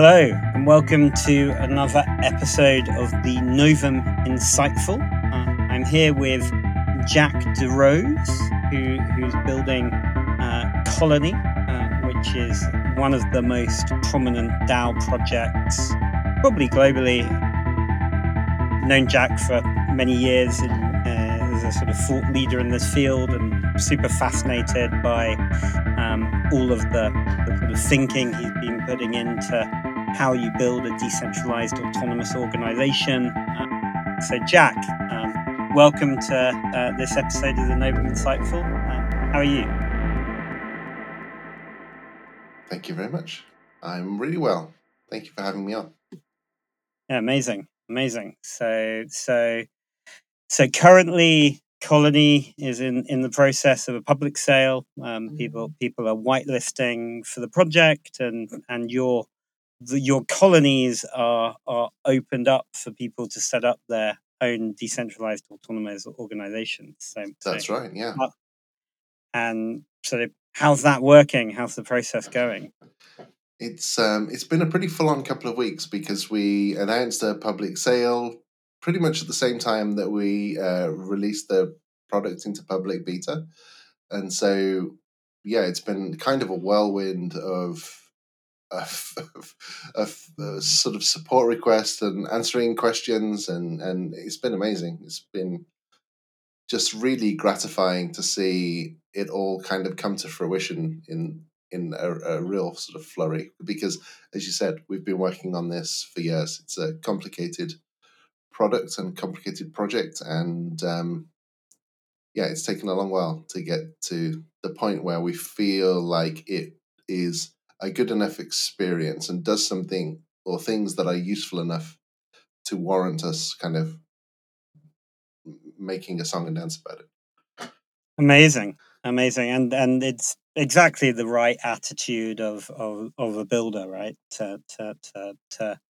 Hello, and welcome to another episode of the Novum Insightful. Uh, I'm here with Jack du Rose, who, who's building uh, Colony, uh, which is one of the most prominent DAO projects, probably globally. Known Jack for many years in, uh, as a sort of thought leader in this field and super fascinated by um, all of the, the sort of thinking he's been putting into how you build a decentralized autonomous organization. Uh, so, Jack, um, welcome to uh, this episode of the Novum Insightful. Uh, how are you? Thank you very much. I'm really well. Thank you for having me on. Yeah, amazing, amazing. So, so, so currently, Colony is in, in the process of a public sale. Um, people people are whitelisting for the project, and and you're the, your colonies are are opened up for people to set up their own decentralized autonomous organizations. So that's so, right. Yeah. And so, how's that working? How's the process going? It's um, it's been a pretty full on couple of weeks because we announced a public sale pretty much at the same time that we uh, released the product into public beta, and so yeah, it's been kind of a whirlwind of of, sort of support requests and answering questions, and and it's been amazing. It's been just really gratifying to see it all kind of come to fruition in in a, a, real sort of flurry because as you said we've been working on this for years it's a complicated product and complicated project and um, yeah it's taken a long while to get to the point where we feel like it is a good enough experience and does something or things that are useful enough to warrant us kind of making a song and dance about it. Amazing, amazing, and and it's exactly the right attitude of of, of a builder, right? To to to, to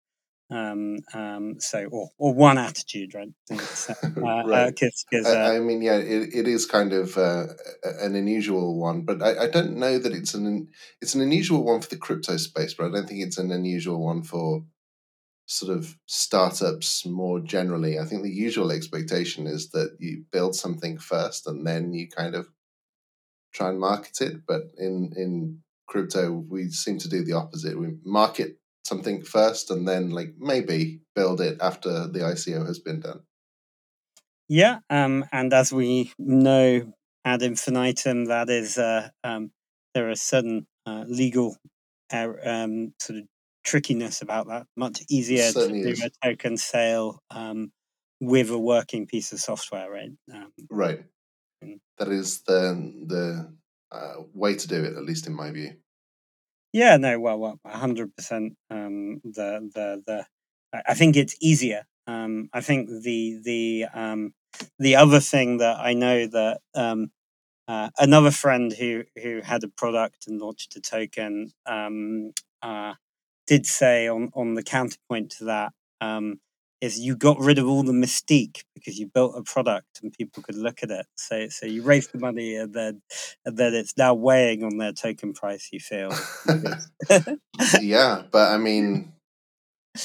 um, um, so or or one attitude, right? So, uh, right. Uh, cause, cause, uh, I, I, mean, yeah, it, it is kind of uh, an unusual one, but I, I don't know that it's an it's an unusual one for the crypto space, but I don't think it's an unusual one for sort of startups more generally. I think the usual expectation is that you build something first and then you kind of try and market it. But in in crypto, we seem to do the opposite. We market something first and then like maybe build it after the ICO has been done. Yeah, um, and as we know ad infinitum, that is uh, um, there are certain uh, legal um, sort of trickiness about that. Much easier to do is. a token sale um, with a working piece of software, right? Um, right. That is the the uh, way to do it, at least in my view. Yeah. No. Well. Well. hundred percent. Um. The. The. The. I think it's easier. Um. I think the. The. Um. The other thing that I know that um. Uh, another friend who who had a product and launched a token um, uh, did say on on the counterpoint to that um, is you got rid of all the mystique because you built a product and people could look at it. So so you raised the money and then and then it's now weighing on their token price. You feel. yeah, but I mean,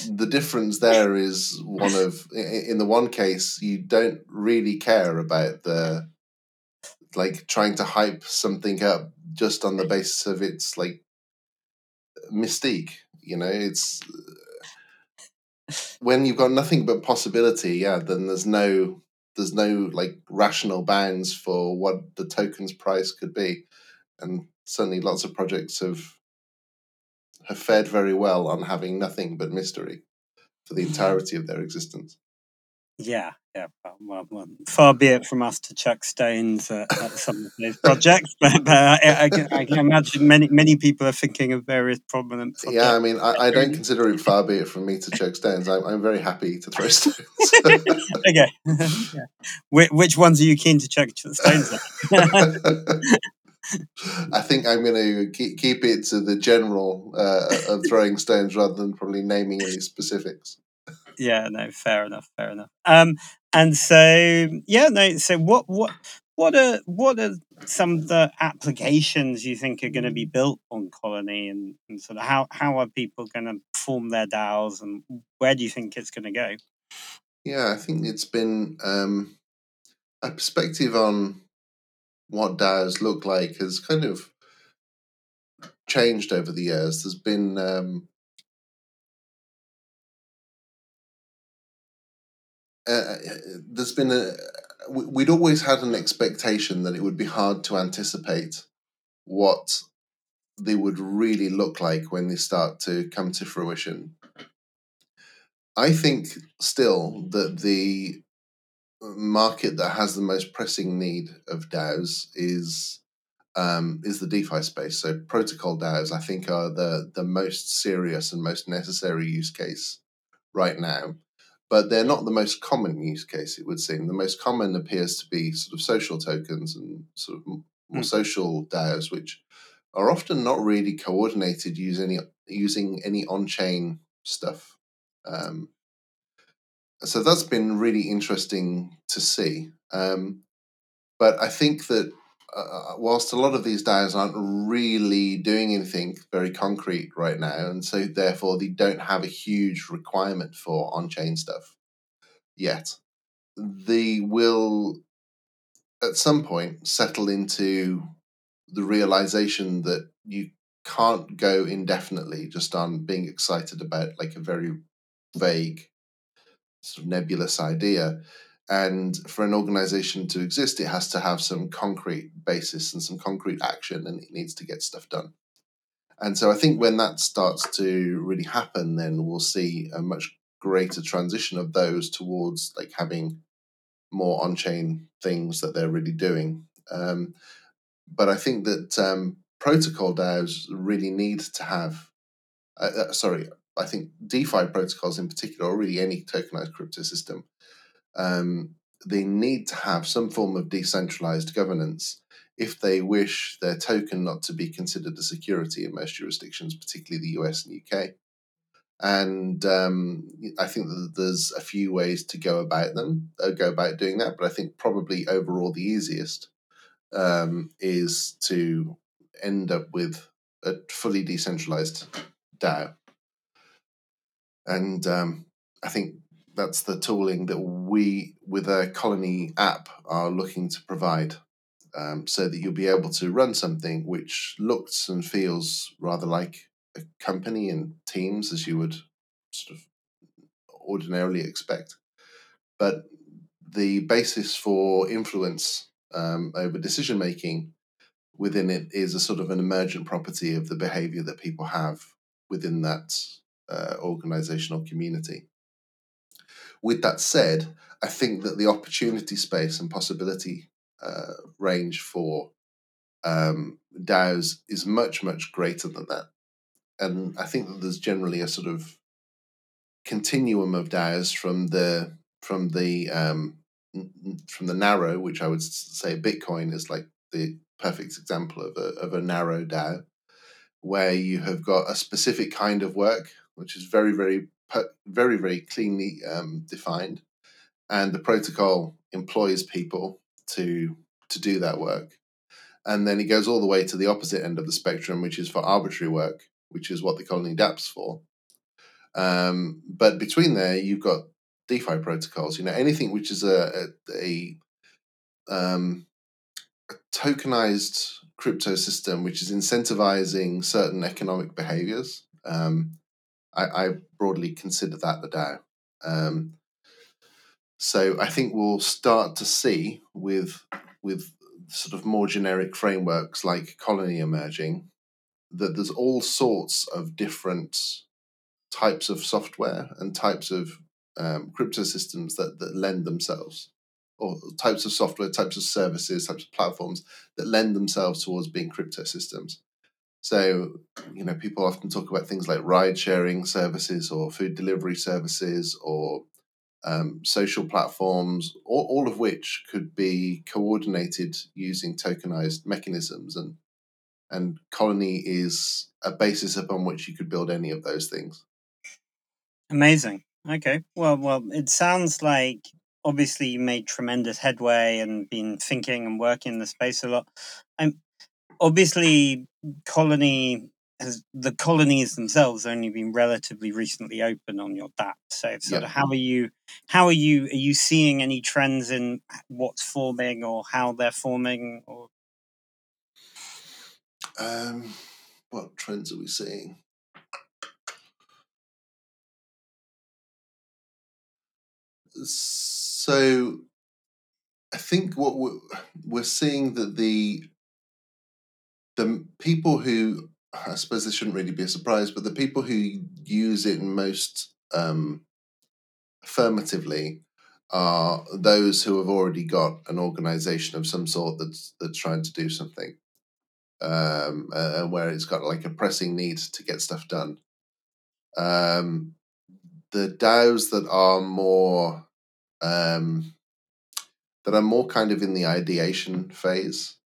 the difference there is one of in the one case you don't really care about the like trying to hype something up just on the basis of its like mystique you know, it's when you've got nothing but possibility. Yeah, then there's no there's no like rational bounds for what the token's price could be, and certainly lots of projects have have fared very well on having nothing but mystery for the mm-hmm. entirety of their existence. Yeah, yeah. Well, well, far be it from us to chuck stones at, at some of those projects, but, but I, I, I, can imagine many many people are thinking of various prominent. Projects. Yeah, I mean, I, I, don't consider it far be it from me to chuck stones. I'm, I'm very happy to throw stones. okay, yeah. which, which ones are you keen to chuck stones at? I think I'm going to keep keep it to the general uh, of throwing stones rather than probably naming any specifics yeah, no, fair enough, fair enough. Um, and so yeah, no, so what what what are what are some of the applications you think are going to be built on Colony, and, and sort of how how are people going to form their DAOs, and where do you think it's going to go? Yeah, I think it's been um, a perspective on what DAOs look like has kind of changed over the years. There's been um, uh, uh there's been a we'd always had an expectation that it would be hard to anticipate what they would really look like when they start to come to fruition. I think still that the market that has the most pressing need of DAOs is um, is the DeFi space. So protocol DAOs, I think, are the the most serious and most necessary use case right now. But they're not the most common use case, it would seem. The most common appears to be sort of social tokens and sort of more mm. social DAOs, which are often not really coordinated using any, using any on chain stuff. Um, so that's been really interesting to see. Um, but I think that uh, uh whilst a lot of these DAOs aren't really doing anything very concrete right now, and so therefore they don't have a huge requirement for on chain stuff yet, they will at some point settle into the realization that you can't go indefinitely just on being excited about like a very vague sort of nebulous idea and for an organization to exist it has to have some concrete basis and some concrete action and it needs to get stuff done. And so i think when that starts to really happen then we'll see a much greater transition of those towards like having more on-chain things that they're really doing. Um, but I think that um, protocol DAOs really need to have, uh, uh, sorry, I think DeFi protocols in particular, or really any tokenized crypto system, um, they need to have some form of decentralized governance if they wish their token not to be considered a security in most jurisdictions, particularly the US and UK. And um, I think that there's a few ways to go about them, uh, go about doing that. But I think probably overall the easiest um, is to end up with a fully decentralized DAO. And um, I think that's the tooling that we, with a Colony app, are looking to provide um, so that you'll be able to run something which looks and feels rather like a company and teams as you would sort of ordinarily expect. But the basis for influence um, over decision making within it is a sort of an emergent property of the behavior that people have within that uh, organizational community. With that said, I think that the opportunity space and possibility uh, range for um, DAOs is much, much greater than that. And I think that there's generally a sort of continuum of DAOs from the from the um, from the narrow, which I would say Bitcoin is like the perfect example of a, of a narrow DAO, where you have got a specific kind of work, which is very, very, very, very cleanly um, defined, and the protocol employs people to to do that work, and then it goes all the way to the opposite end of the spectrum, which is for arbitrary work, which is what the colony DApps for. Um, but between there, you've got DeFi protocols. You know, anything which is a a, a, um, a tokenized crypto system which is incentivizing certain economic behaviors. Um, I, I, broadly consider that the DAO. Um, so I think we'll start to see with with sort of more generic frameworks like Colony emerging that there's all sorts of different types of software and types of um, crypto systems that, that lend themselves, or types of software, types of services, types of platforms that lend themselves towards being crypto systems. So, you know, people often talk about things like ride sharing services or food delivery services or um, social platforms, all, all of which could be coordinated using tokenized mechanisms. And, and Colony is a basis upon which you could build any of those things. Amazing. Okay. Well, well, it sounds like obviously you made tremendous headway and been thinking and working in the space a lot. And obviously, Colony has the colonies themselves only been relatively recently open on your DApp. So sort Yeah. of how are you how are you are you seeing any trends in what's forming or how they're forming or Um, what trends are we seeing? So, I think what we're, we're seeing that the the people who I suppose this shouldn't really be a surprise, but the people who use it most um, affirmatively are those who have already got an organization of some sort that's that's trying to do something, um, uh, and where it's got like a pressing need to get stuff done. Um, the DAOs that are more um, that are more kind of in the ideation phase,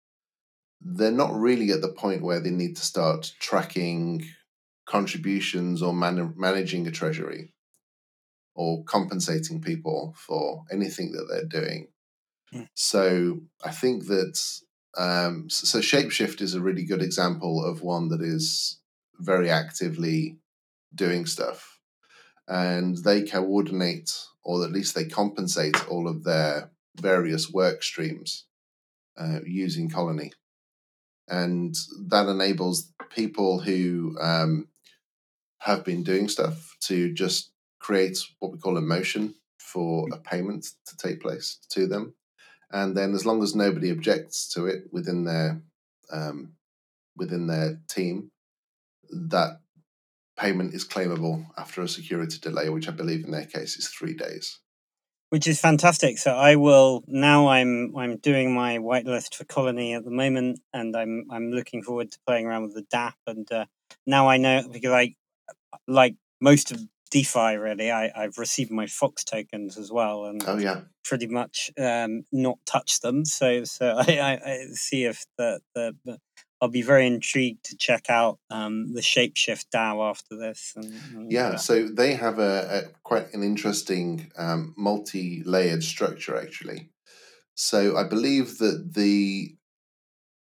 they're not really at the point where they need to start tracking contributions or man- managing a treasury or compensating people for anything that they're doing. Mm. So I think that um, so Shapeshift is a really good example of one that is very actively doing stuff, and they coordinate or at least they compensate all of their various work streams uh, using Colony, and that enables people who um, have been doing stuff to just create what we call a motion for a payment to take place to them. And then, as long as nobody objects to it within their um, within their team, that payment is claimable after a security delay, which I believe in their case is three days. Which is fantastic. So I will now. I'm I'm doing my whitelist for Colony at the moment, and I'm I'm looking forward to playing around with the DApp. And uh, now I know because I like most of DeFi. Really, I I've received my Fox tokens as well, and Oh yeah, pretty much um, not touch them. So so I, I, I see if the, the, the I'll be very intrigued to check out um, the Shapeshift DAO after this. And, and, yeah. uh, So they have a, a quite an interesting um, multi-layered structure actually. So I believe that the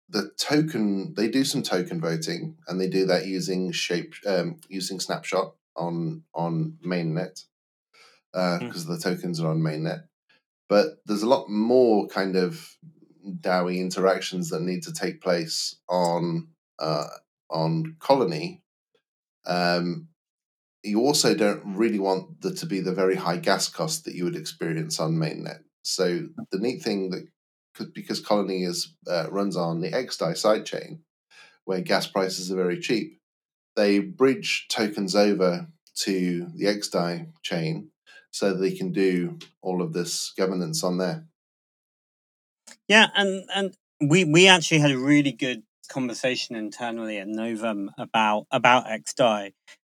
the token they do some token voting and they do that using shape um, using snapshot on on mainnet because the tokens are on mainnet but there's a lot more kind of DAOI interactions that need to take place on uh, on colony um, you also don't really want there to be the very high gas cost that you would experience on mainnet. So the neat thing that because colony is uh, runs on the xdai sidechain where gas prices are very cheap they bridge tokens over to the xdai chain so they can do all of this governance on there Yeah, and and we we actually had a really good conversation internally at Novum about about XDAI.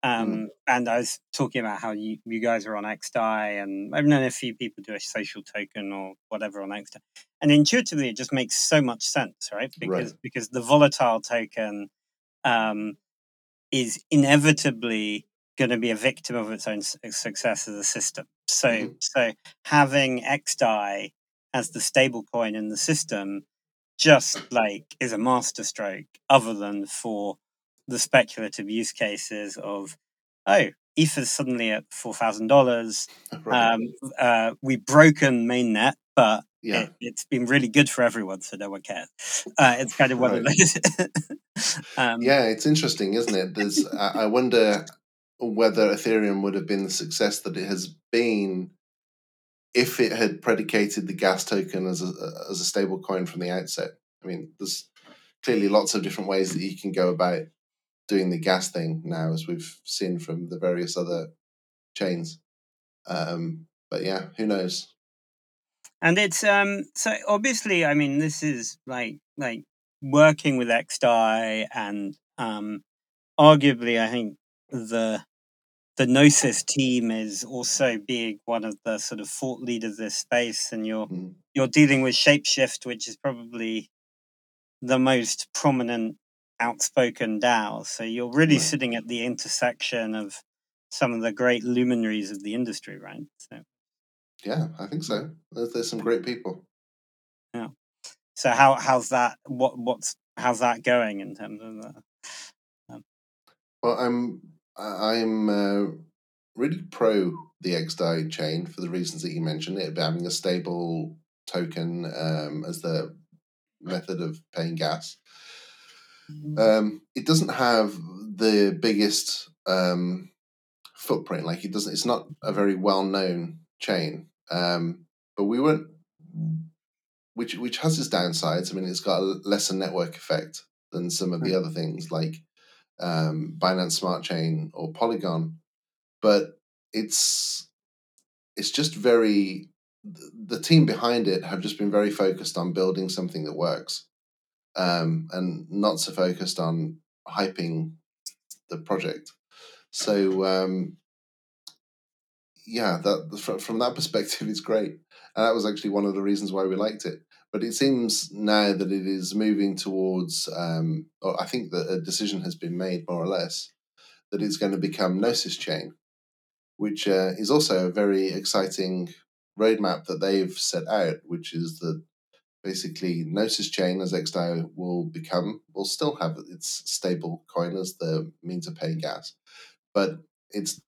Um, and I was talking about how you, you guys are on XDAI, and I've known a few people do a social token or whatever on XDAI. And intuitively, it just makes so much sense, right? Because because the volatile token um, is inevitably going to be a victim of its own success as a system. So Mhm. so having XDAI as the stable coin in the system just like is a masterstroke other than for the speculative use cases of oh ether's suddenly at $4000 right. um, uh, we've broken mainnet but yeah. it, it's been really good for everyone so no one cares. Uh, it's kind of one of Right. those. Um, yeah it's interesting isn't it? There's I wonder whether ethereum would have been the success that it has been if it had predicated the gas token as a as a stable coin from the outset i mean there's clearly lots of different ways that you can go about doing the gas thing now as we've seen from the various other chains. Um but yeah who knows? And it's um so obviously i mean this is like like working with xdai and um arguably i think the the gnosis team is also being one of the sort of thought leaders of this space and you're Mm. you're dealing with shapeshift which is probably the most prominent outspoken dao so you're really Right. sitting at the intersection of some of the great luminaries of the industry right so yeah i think so there's, there's some great people Yeah. So how how's that? What what's how's that going in terms of? Uh, Well, I'm I'm uh, really pro the XDAI chain for the reasons that you mentioned. It having a stable token um, as the method of paying gas. Um, it doesn't have the biggest um, footprint. Like it doesn't. It's not a very well known chain. Um, but we weren't, which which has its downsides. I mean, it's got a lesser network effect than some of the other things like um, Binance Smart Chain or Polygon, but it's it's just very the team behind it have just been very focused on building something that works um, and not so focused on hyping the project. So um, yeah that from, from that perspective it's great. And that was actually one of the reasons why we liked it but it seems now that it is moving towards um, or i think that a decision has been made more or less that it's going to become gnosis chain which uh, is also a very exciting roadmap that they've set out, which is that basically Gnosis Chain as XDAI will become will still have its stable coin as the means of paying gas, but it's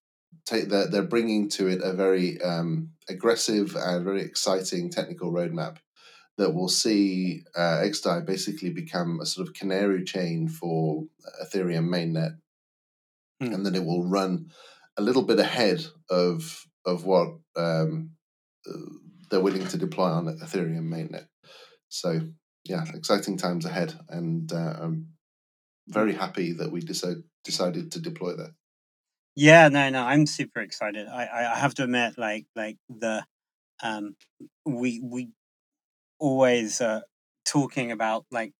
they're, they're bringing to it a very um, aggressive and very exciting technical roadmap that will see uh, XDAI basically become a sort of canary chain for Ethereum mainnet, hmm. and then it will run a little bit ahead of of what um, uh, they're willing to deploy on Ethereum mainnet. So yeah, exciting times ahead, and uh, I'm very happy that we decided decided to deploy that. Yeah, no, no, I'm super excited. I, I have to admit, like, like the, um, we we always uh, talking about like,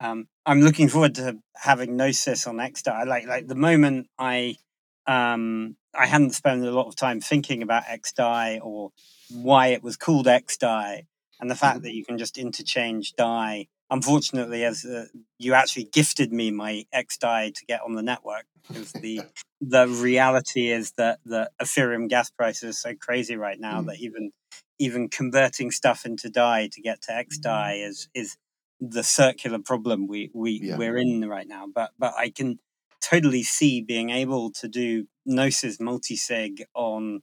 um, I'm looking forward to having Gnosis on XDAI. Like, like the moment I um, I hadn't spent a lot of time thinking about XDAI or why it was called XDAI, and the fact mm-hmm. that you can just interchange DAI. Unfortunately, as uh, you actually gifted me my XDAI to get on the network, because the the reality is that the Ethereum gas price is so crazy right now mm. that even even converting stuff into DAI to get to XDAI is is the circular problem we we yeah. we're in right now. But but I can totally see being able to do Gnosis multisig on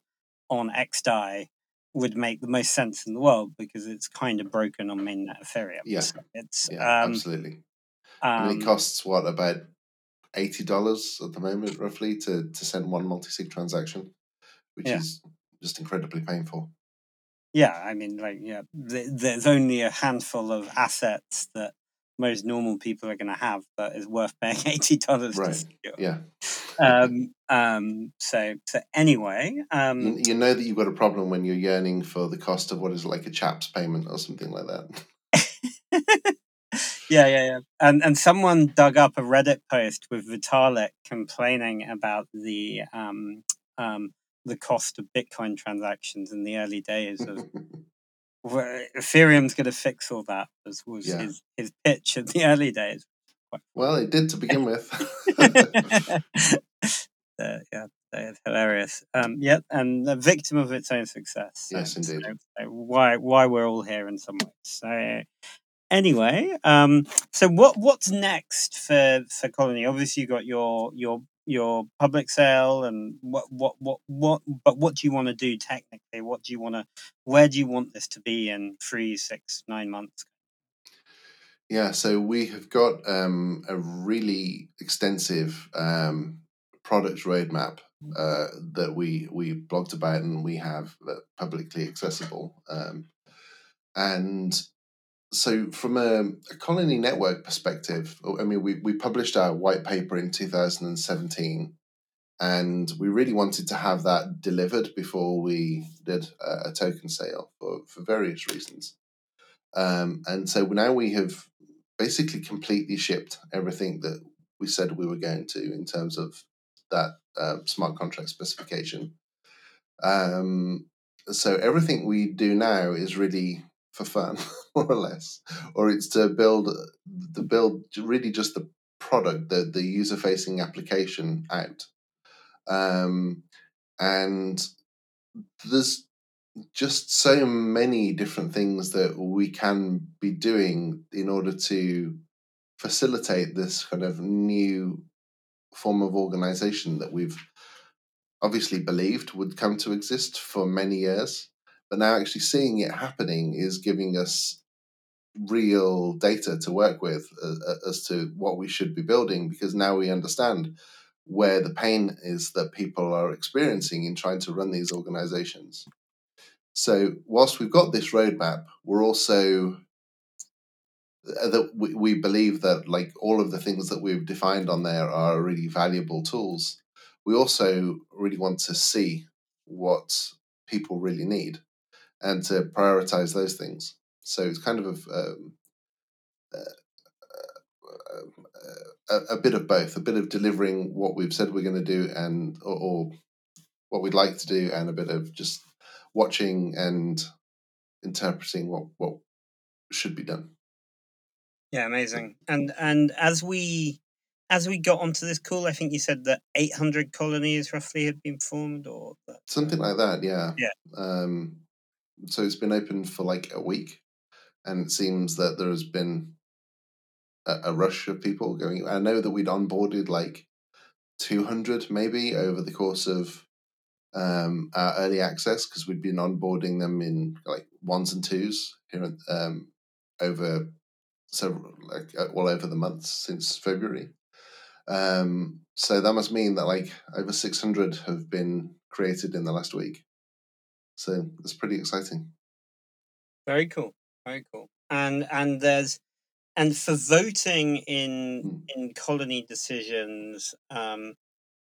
on XDAI would make the most sense in the world because it's kind of broken on mainnet Ethereum. Yeah, so it's yeah, um, absolutely. Um, it costs what about eighty dollars at the moment, roughly, to to send one multi-sig transaction, which yeah. is just incredibly painful. Yeah, I mean, like, yeah, th- there's only a handful of assets that most normal people are going to have that is worth paying eighty dollars right. to secure. Yeah. um, um, so, so anyway, um, you, you, know that you've got a problem when you're yearning for the cost of what is like a chaps payment or something like that. yeah, yeah, yeah. And and someone dug up a Reddit post with Vitalik complaining about the um, um, the cost of Bitcoin transactions in the early days of Ethereum's going to fix all that. Was, was yeah. his, his pitch in the early days. Well, it did to begin with. uh, yeah, it's hilarious. Um, yeah, and a victim of its own success. yes, indeed. So, so why why we're all here in some ways. So anyway, um, so what what's next for for Colony? Obviously, you've got your your your public sale and what what what what but what do you want to do technically? What do you want to where do you want this to be in three six nine months? Yeah so we have got um, a really extensive um, product roadmap uh, that we we blogged about and we have uh, publicly accessible um, and so from a, a, colony network perspective i mean we, we published our white paper in 2017 and we really wanted to have that delivered before we did a, a token sale for, for various reasons. Um, and so now we have basically completely shipped everything that we said we were going to in terms of that uh, smart contract specification. Um, so everything we do now is really for fun, more or less, or it's to build the build really just the product, the the user facing application out. Um, and there's just so many different things that we can be doing in order to facilitate this kind of new form of organization that we've obviously believed would come to exist for many years, but now actually seeing it happening is giving us real data to work with uh, as to what we should be building because now we understand where the pain is that people are experiencing in trying to run these organizations. So, whilst we've got this roadmap, we're also uh, that we, we believe that like all of the things that we've defined on there are really valuable tools. We also really want to see what people really need and to prioritize those things. So it's kind of um, uh, uh, a, a, bit of both, a bit of delivering what we've said we're going to do and or, or what we'd like to do, and a bit of just watching and interpreting what what should be done. Yeah, amazing. And and as we as we got onto this call, I think you said that 800 colonies roughly had been formed, or that, something like that. Yeah. Yeah. Um, so it's been open for like a week, and it seems that there has been a, a rush of people going. I know that we'd onboarded like 200 maybe over the course of um, our early access because we'd been onboarding them in like ones and twos here um, over several like uh, all over the months since February. Um, so that must mean that like over 600 have been created in the last week. So it's pretty exciting. Very cool. Very cool. And and there's and for voting in Mm. in colony decisions, um,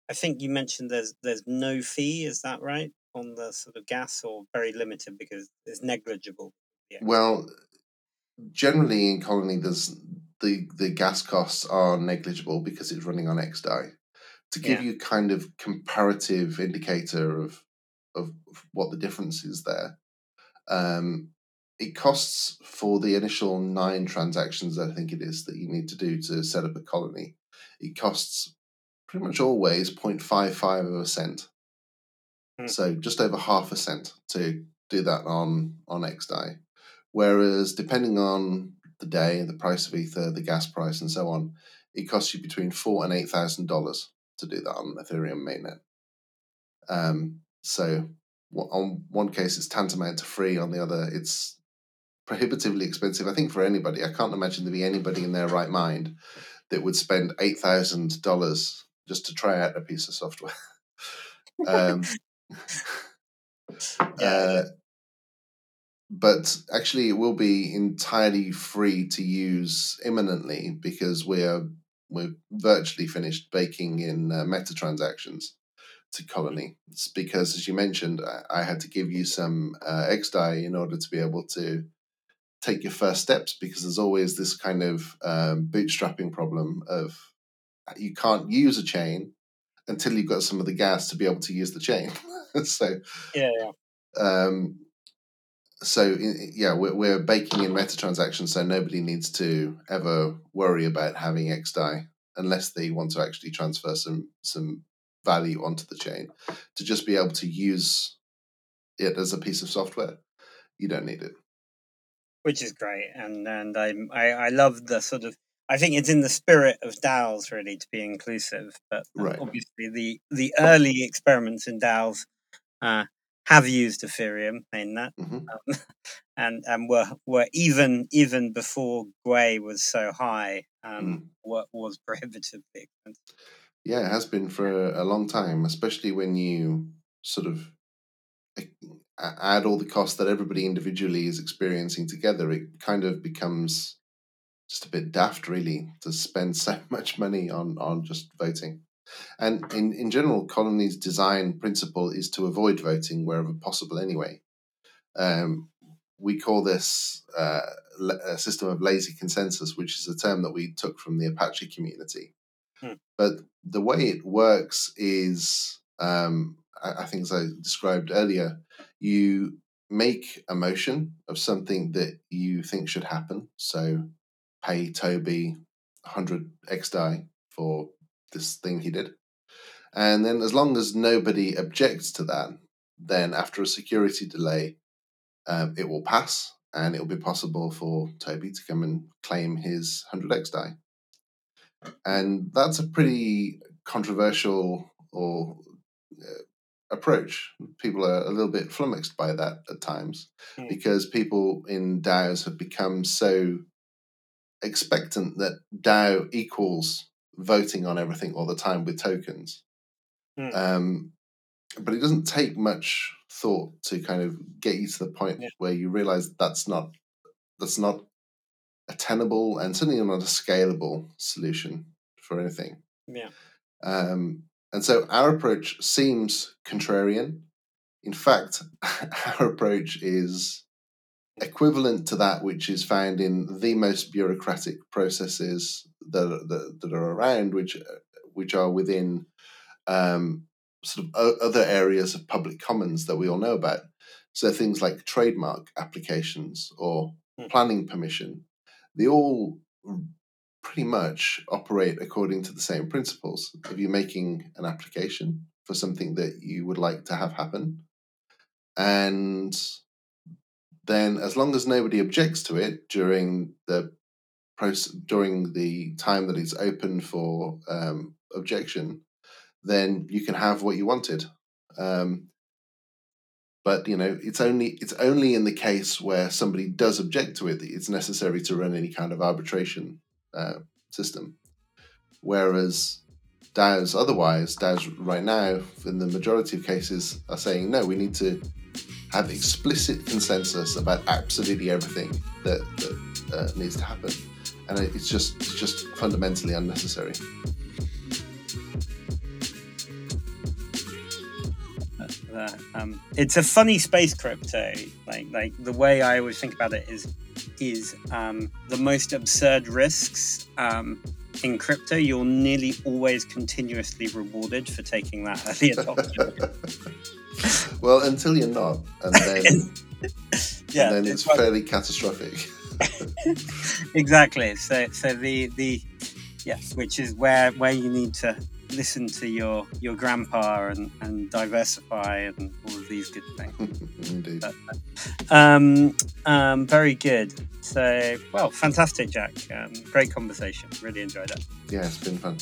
I think you mentioned there's there's no fee. Is that right on the sort of gas, or very limited because it's negligible? Yeah. Well, generally in Colony, there's the the gas costs are negligible because it's running on XDAI. To give Yeah. you kind of comparative indicator of of what the difference is there, um, it costs for the initial nine transactions, I think it is, that you need to do to set up a colony. It costs pretty much always 0.55 of a cent. Hmm. So just over half a cent to do that on on XDAI. Whereas depending on the day, the price of ether, the gas price, and so on, it costs you between four and eight thousand dollars to do that on Ethereum mainnet. Um, so on one case it's tantamount to free, on the other it's prohibitively expensive. I think for anybody, I can't imagine there be anybody in their right mind that would spend eight thousand dollars just to try out a piece of software. um, Yeah, uh, but actually, it will be entirely free to use imminently because we're we're virtually finished baking in uh, meta transactions to Colony. It's because, as you mentioned, I, I had to give you some uh, XDAI in order to be able to take your first steps because there's always this kind of um, bootstrapping problem of you can't use a chain until you've got some of the gas to be able to use the chain. so yeah, yeah. um, so yeah, we're, we're baking in meta transactions, so nobody needs to ever worry about having XDAI unless they want to actually transfer some some value onto the chain. To just be able to use it as a piece of software, you don't need it. which is great and and I, I i love the sort of i think it's in the spirit of DAOs really to be inclusive but Right. obviously the the early experiments in DAOs uh, have used ethereum in that hmm um, and and were were even even before Gwei was so high um Mm. what was prohibitively expensive Yeah, it has been for a long time, especially when you sort of add all the costs that everybody individually is experiencing together. It kind of becomes just a bit daft, really, to spend so much money on on just voting. And in, in general, Colony's design principle is to avoid voting wherever possible anyway. Um, we call this uh, a system of lazy consensus, which is a term that we took from the Apache community. Hmm. But the way it works is, um, I, I think, as I described earlier, you make a motion of something that you think should happen. So, pay Toby 100 XDAI for this thing he did. And then, as long as nobody objects to that, then after a security delay, um, it will pass and it will be possible for Toby to come and claim his 100 XDAI. And that's a pretty controversial or uh, approach. People are a little bit flummoxed by that at times Mm. because people in DAOs have become so expectant that DAO equals voting on everything all the time with tokens. Mm. Um, but it doesn't take much thought to kind of get you to the point Yeah. where you realize that's not that's not a tenable and certainly not a scalable solution for anything. Yeah. Um, and so our approach seems contrarian. In fact, our approach is equivalent to that which is found in the most bureaucratic processes that are, that, that are around, which which are within um, sort of o- other areas of public commons that we all know about. So things like trademark applications or Hmm. planning permission, they all pretty much operate according to the same principles. If you're making an application for something that you would like to have happen, and then as long as nobody objects to it during the process during the time that it's open for um, objection, then you can have what you wanted. Um, but you know, it's only it's only in the case where somebody does object to it that it's necessary to run any kind of arbitration uh, system. Whereas DAOs, otherwise, DAOs right now, in the majority of cases, are saying no. We need to have explicit consensus about absolutely everything that, that uh, needs to happen, and it's just it's just fundamentally unnecessary. Uh, um, it's a funny space crypto. Like like the way I always think about it is is um, the most absurd risks um, in crypto. You're nearly always continuously rewarded for taking that early adoption. well, until you're not, and then yeah, and then it's fairly catastrophic. exactly. So so the the yes, which is where where you need to listen to your your grandpa and and diversify and all of these good things. Indeed. Um, um, very good. So, well, fantastic, Jack. Um, great conversation. Really enjoyed it. Yeah, it's been fun.